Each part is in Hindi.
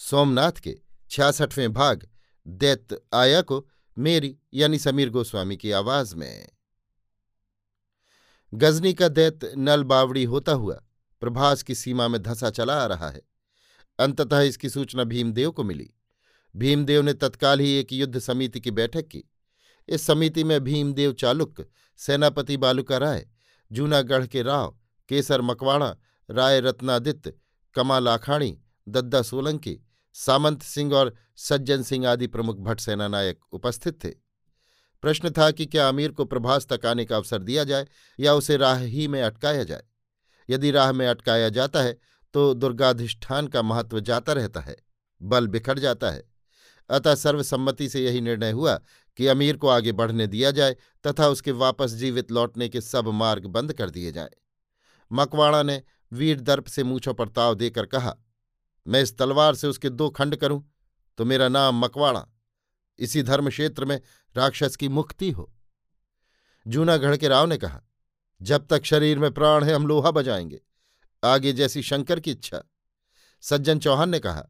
सोमनाथ के छियासठवें भाग, दैत्य आया को मेरी यानी समीर गोस्वामी की आवाज़ में। गजनी का दैत्य नल बावड़ी होता हुआ प्रभास की सीमा में धंसा चला आ रहा है। अंततः इसकी सूचना भीमदेव को मिली। भीमदेव ने तत्काल ही एक युद्ध समिति की बैठक की। इस समिति में भीमदेव चालुक्य सेनापति बालुका राय, जूनागढ़ के राव, केसर मकवाणा, राय रत्नादित्य, कमाल आखाणी, दद्दा सोलंकी सामंत सिंह और सज्जन सिंह आदि प्रमुख भट्ट सेना नायक उपस्थित थे। प्रश्न था कि क्या अमीर को प्रभास तक आने का अवसर दिया जाए या उसे राह ही में अटकाया जाए? यदि राह में अटकाया जाता है तो दुर्गाधिष्ठान का महत्व जाता रहता है, बल बिखर जाता है। अतः सर्वसम्मति से यही निर्णय हुआ कि अमीर को आगे बढ़ने दिया जाए तथा उसके वापस जीवित लौटने के सब मार्ग बंद कर दिए जाए। मकवाड़ा ने वीर दर्प से मूछों पर ताव देकर कहा मैं इस तलवार से उसके दो खंड करूँ तो मेरा नाम मकवाड़ा। इसी धर्म क्षेत्र में राक्षस की मुक्ति हो। जूनागढ़ के राव ने कहा, जब तक शरीर में प्राण है, हम लोहा बजाएँगे, आगे जैसी शंकर की इच्छा। सज्जन चौहान ने कहा,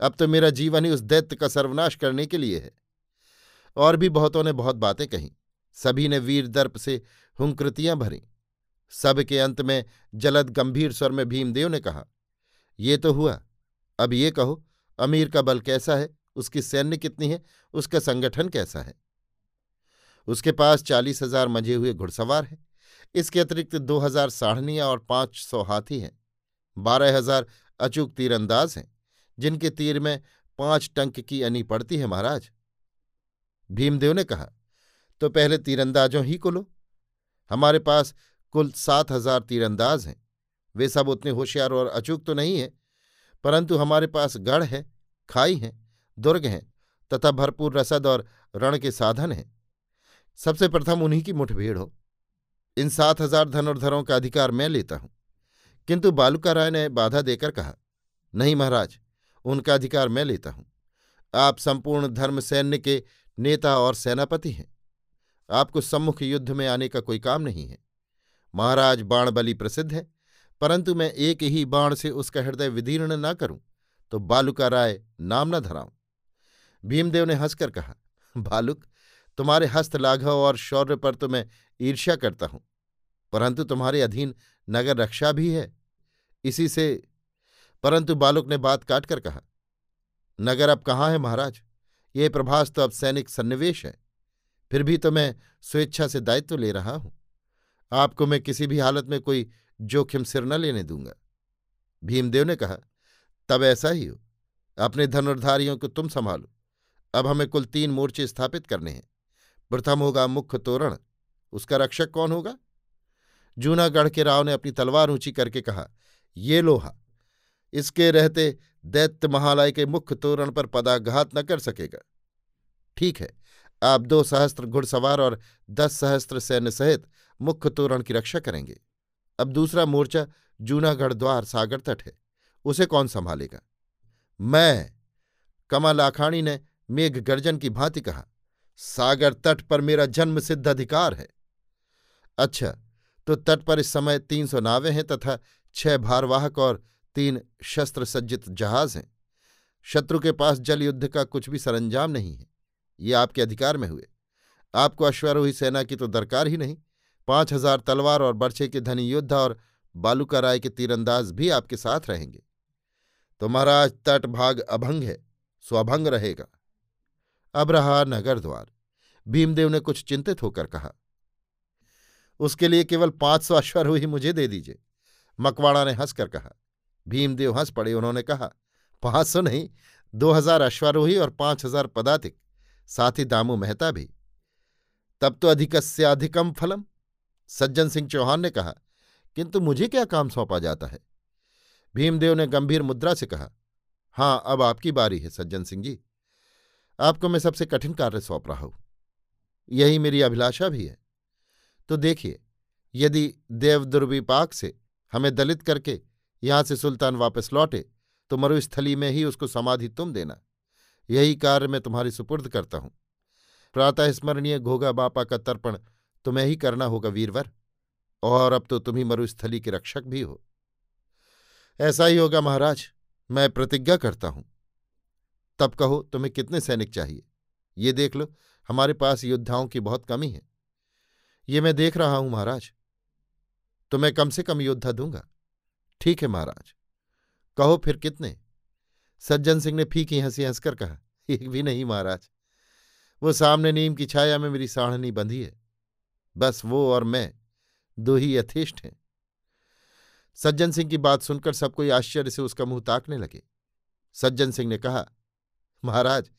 अब तो मेरा जीवन ही उस दैत्य का सर्वनाश करने के लिए है। और भी बहुतों ने बहुत बातें कहीं। सभी ने वीर दर्प से हुंकृतियाँ भरी। सब के अंत में जलद गंभीर स्वर में भीमदेव ने कहा, ये तो हुआ। अब ये कहो, अमीर का बल कैसा है? उसकी सैन्य कितनी है? उसका संगठन कैसा है? उसके पास चालीस हज़ार मज़े हुए घुड़सवार हैं। इसके अतिरिक्त दो हज़ार साढ़नियाँ और पाँच सौ हाथी हैं। बारह हज़ार अचूक तीरंदाज हैं, जिनके तीर में पाँच टंक की अनी पड़ती है महाराज। भीमदेव ने कहा तो पहले तीरंदाजों ही को लो। हमारे पास कुल सात हज़ार तीरंदाज हैं। वे सब उतने होशियार और अचूक तो नहीं हैं। परंतु हमारे पास गढ़ है, खाई हैं, दुर्ग हैं, तथा भरपूर रसद और रण के साधन हैं। सबसे प्रथम उन्हीं की मुठभेड़ हो। इन सात हज़ार धनुर्धरों का अधिकार मैं लेता हूँ। किंतु बालुका राय ने बाधा देकर कहा, नहीं महाराज, उनका अधिकार मैं लेता हूँ। आप संपूर्ण धर्म सैन्य के नेता और सेनापति हैं। आपको सम्मुख युद्ध में आने का कोई काम नहीं है। महाराज बाणबली प्रसिद्ध है। परंतु मैं एक ही बाण से उसका हृदय विदीर्ण न करूँ तो बालुका राय नाम न धराऊं। भीमदेव ने हंसकर कहा, बालुक, तुम्हारे हस्त लाघव और शौर्य पर तो मैं ईर्ष्या करता हूँ, परंतु तुम्हारे अधीन नगर रक्षा भी है। इसी से परंतु बालुक ने बात काटकर कहा, नगर अब कहाँ है महाराज? ये प्रभास तो अब सैनिक सन्निवेश है, फिर भी तो मैं स्वेच्छा से दायित्व ले रहा हूँ। आपको मैं किसी भी हालत में कोई जोखिम सिर न लेने दूँगा। भीमदेव ने कहा, तब ऐसा ही हो। अपने धनुर्धारियों को तुम संभालो। अब हमें कुल तीन मोर्चे स्थापित करने हैं। प्रथम होगा मुख्य तोरण, उसका रक्षक कौन होगा? जूनागढ़ के राव ने अपनी तलवार ऊँची करके कहा, ये लोहा। इसके रहते दैत्य महालय के मुख्य तोरण पर पदाघात न कर सकेगा। ठीक है, आप दो सहस्त्र घुड़सवार और दस सहस्त्र सैन्य सहित मुख्य तोरण की रक्षा करेंगे। अब दूसरा मोर्चा जूनागढ़ द्वार सागर तट है। उसे कौन संभालेगा? मैं, कमल आखाणी ने मेघ गर्जन की भांति कहा, सागर तट पर मेरा जन्म सिद्ध अधिकार है। अच्छा तो तट पर इस समय तीन सौ नावें हैं तथा छह भारवाहक और तीन शस्त्र सज्जित जहाज़ हैं। शत्रु के पास जल युद्ध का कुछ भी सरंजाम नहीं है। ये आपके अधिकार में हुए। आपको अश्वारोही सेना की तो दरकार ही नहीं। पाँच हज़ार तलवार और बर्छे के धनी योद्धा और बालूका राय के तीरंदाज भी आपके साथ रहेंगे। तो महाराज तट भाग अभंग है स्वभंग रहेगा। अब रहा नगर द्वार। भीमदेव ने कुछ चिंतित होकर कहा, उसके लिए केवल पाँच सौ अश्वरोही मुझे दे दीजिए। मकवाड़ा ने हंसकर कहा। भीमदेव हंस पड़े। उन्होंने कहा, पाँच सौ नहीं, दो हज़ार अश्वारोही और पाँच हज़ार पदातिक, साथ ही दामू मेहता भी। तब तो अधिकस्य अधिकम फलम। सज्जन सिंह चौहान ने कहा, किंतु मुझे क्या काम सौंपा जाता है? भीमदेव ने गंभीर मुद्रा से कहा, हाँ, अब आपकी बारी है, सज्जन सिंह जी। आपको मैं सबसे कठिन कार्य सौंप रहा हूँ। यही मेरी अभिलाषा भी है। तो देखिए, यदि देव दुर्विपाक से हमें दलित करके यहाँ से सुल्तान वापस लौटे तो मरुस्थली में ही उसको समाधि तुम देना। यही कार्य मैं तुम्हारी सुपुर्द करता हूँ। प्रातः स्मरणीय घोगा बापा का तर्पण तुम्हें ही करना होगा वीरवर, और अब तो तुम्ही मरुस्थली के रक्षक भी हो। ऐसा ही होगा महाराज, मैं प्रतिज्ञा करता हूँ। तब कहो, तुम्हें कितने सैनिक चाहिए? ये देख लो, हमारे पास योद्धाओं की बहुत कमी है। ये मैं देख रहा हूँ महाराज। तो मैं कम से कम योद्धा दूँगा। ठीक है महाराज। कहो फिर कितने? सज्जन सिंह ने फीकी हँसी हंसकर कहा, एक भी नहीं महाराज। वो सामने नीम की छाया में मेरी साढ़नी बंधी है। बस वो और मैं, दो ही यथेष्ट हैं। सज्जन सिंह की बात सुनकर सब कोई आश्चर्य से उसका मुँह ताकने लगे। सज्जन सिंह ने कहा, महाराज,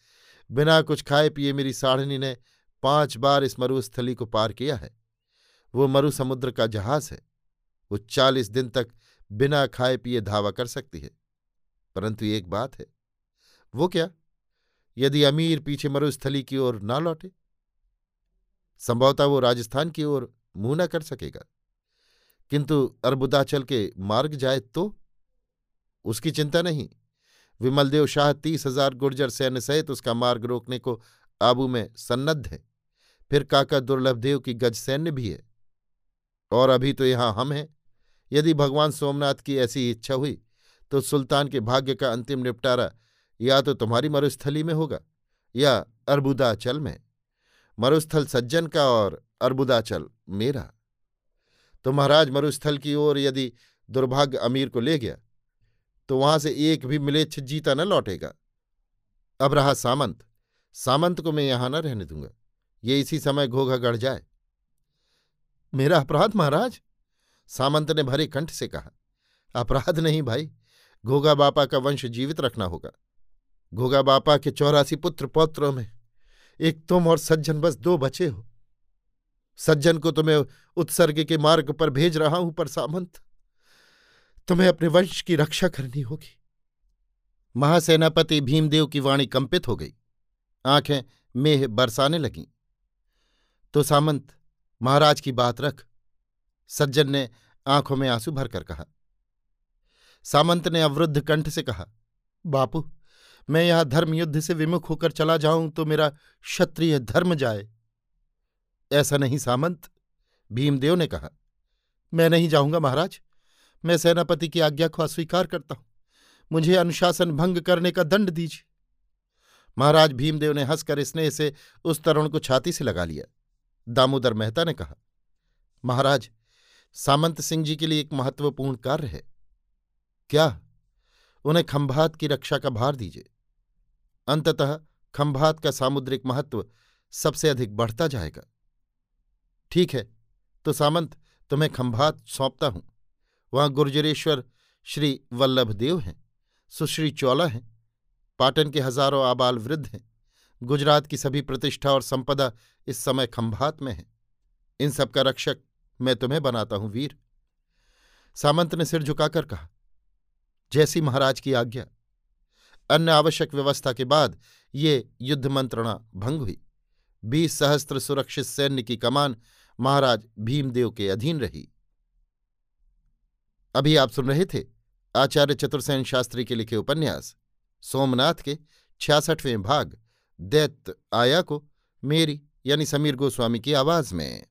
बिना कुछ खाए पिए मेरी साढ़नी ने पाँच बार इस मरुस्थली को पार किया है। वो मरु समुद्र का जहाज़ है। वो चालीस दिन तक बिना खाए पिए धावा कर सकती है। परंतु एक बात है। वो क्या? यदि अमीर पीछे मरुस्थली की ओर ना लौटे संभवतः वो राजस्थान की ओर मुँह न कर सकेगा। किंतु अर्बुदाचल के मार्ग जाए तो? उसकी चिंता नहीं। विमलदेव शाह तीस हज़ार गुर्जर सैन्य सहित उसका मार्ग रोकने को आबू में सन्नद्ध है। फिर काका दुर्लभदेव की गज सैन्य भी है। और अभी तो यहाँ हम हैं। यदि भगवान सोमनाथ की ऐसी इच्छा हुई तो सुल्तान के भाग्य का अंतिम निपटारा या तो तुम्हारी मरुस्थली में होगा या अर्बुदाचल में। मरुस्थल सज्जन का और अर्बुदाचल मेरा। तो महाराज मरुस्थल की ओर यदि दुर्भाग्य अमीर को ले गया तो वहाँ से एक भी मिलेच्छ जीता न लौटेगा। अब रहा सामंत। सामंत को मैं यहाँ न रहने दूँगा। ये इसी समय घोघा गढ़ जाए। मेरा अपराध महाराज? सामंत ने भरे कंठ से कहा। अपराध नहीं भाई। घोगा बापा का वंश जीवित रखना होगा। घोगा बापा के चौरासी पुत्र पौत्रों में। एक तुम और सज्जन बस दो बचे हो। सज्जन को तुम्हें उत्सर्ग के मार्ग पर भेज रहा हूँ, पर सामंत, तुम्हें अपने वंश की रक्षा करनी होगी। महासेनापति भीमदेव की वाणी कंपित हो गई। आँखें मेह बरसाने लगीं। तो सामंत, महाराज की बात रख, सज्जन ने आँखों में आँसू भरकर कहा। सामंत ने अवरुद्ध कंठ से कहा, बापू मैं यहाँ धर्मयुद्ध से विमुख होकर चला जाऊँ तो मेरा क्षत्रिय धर्म जाए। ऐसा नहीं सामंत, भीमदेव ने कहा। मैं नहीं जाऊँगा महाराज, मैं सेनापति की आज्ञा को अस्वीकार करता हूँ। मुझे अनुशासन भंग करने का दंड दीजिए। महाराज भीमदेव ने हंसकर स्नेह से उस तरुण को छाती से लगा लिया। दामोदर मेहता ने कहा, महाराज, सामंत सिंह जी के लिए एक महत्वपूर्ण कार्य है। क्या? उन्हें खंभात की रक्षा का भार दीजिए। अंततः खंभात का सामुद्रिक महत्व सबसे अधिक बढ़ता जाएगा। ठीक है तो सामंत, तुम्हें खंभात सौंपता हूँ। वहाँ गुर्जरेश्वर, श्री वल्लभदेव हैं, सुश्री चौला हैं, पाटन के हज़ारों आबाल वृद्ध हैं, गुजरात की सभी प्रतिष्ठा और संपदा इस समय खंभात में है। इन सब का रक्षक मैं तुम्हें बनाता हूँ वीर। सामंत ने सिर झुकाकर कहा, जैसी महाराज की आज्ञा अन्य आवश्यक व्यवस्था के बाद ये युद्ध मंत्रणा भंग हुई। बीस सहस्त्र सुरक्षित सैन्य की कमान महाराज भीमदेव के अधीन रही। अभी आप सुन रहे थे आचार्य चतुर्सेन शास्त्री के लिखे उपन्यास, सोमनाथ के छियासठवें भाग, दैत्य आया को मेरी यानी समीर गोस्वामी की आवाज़ में।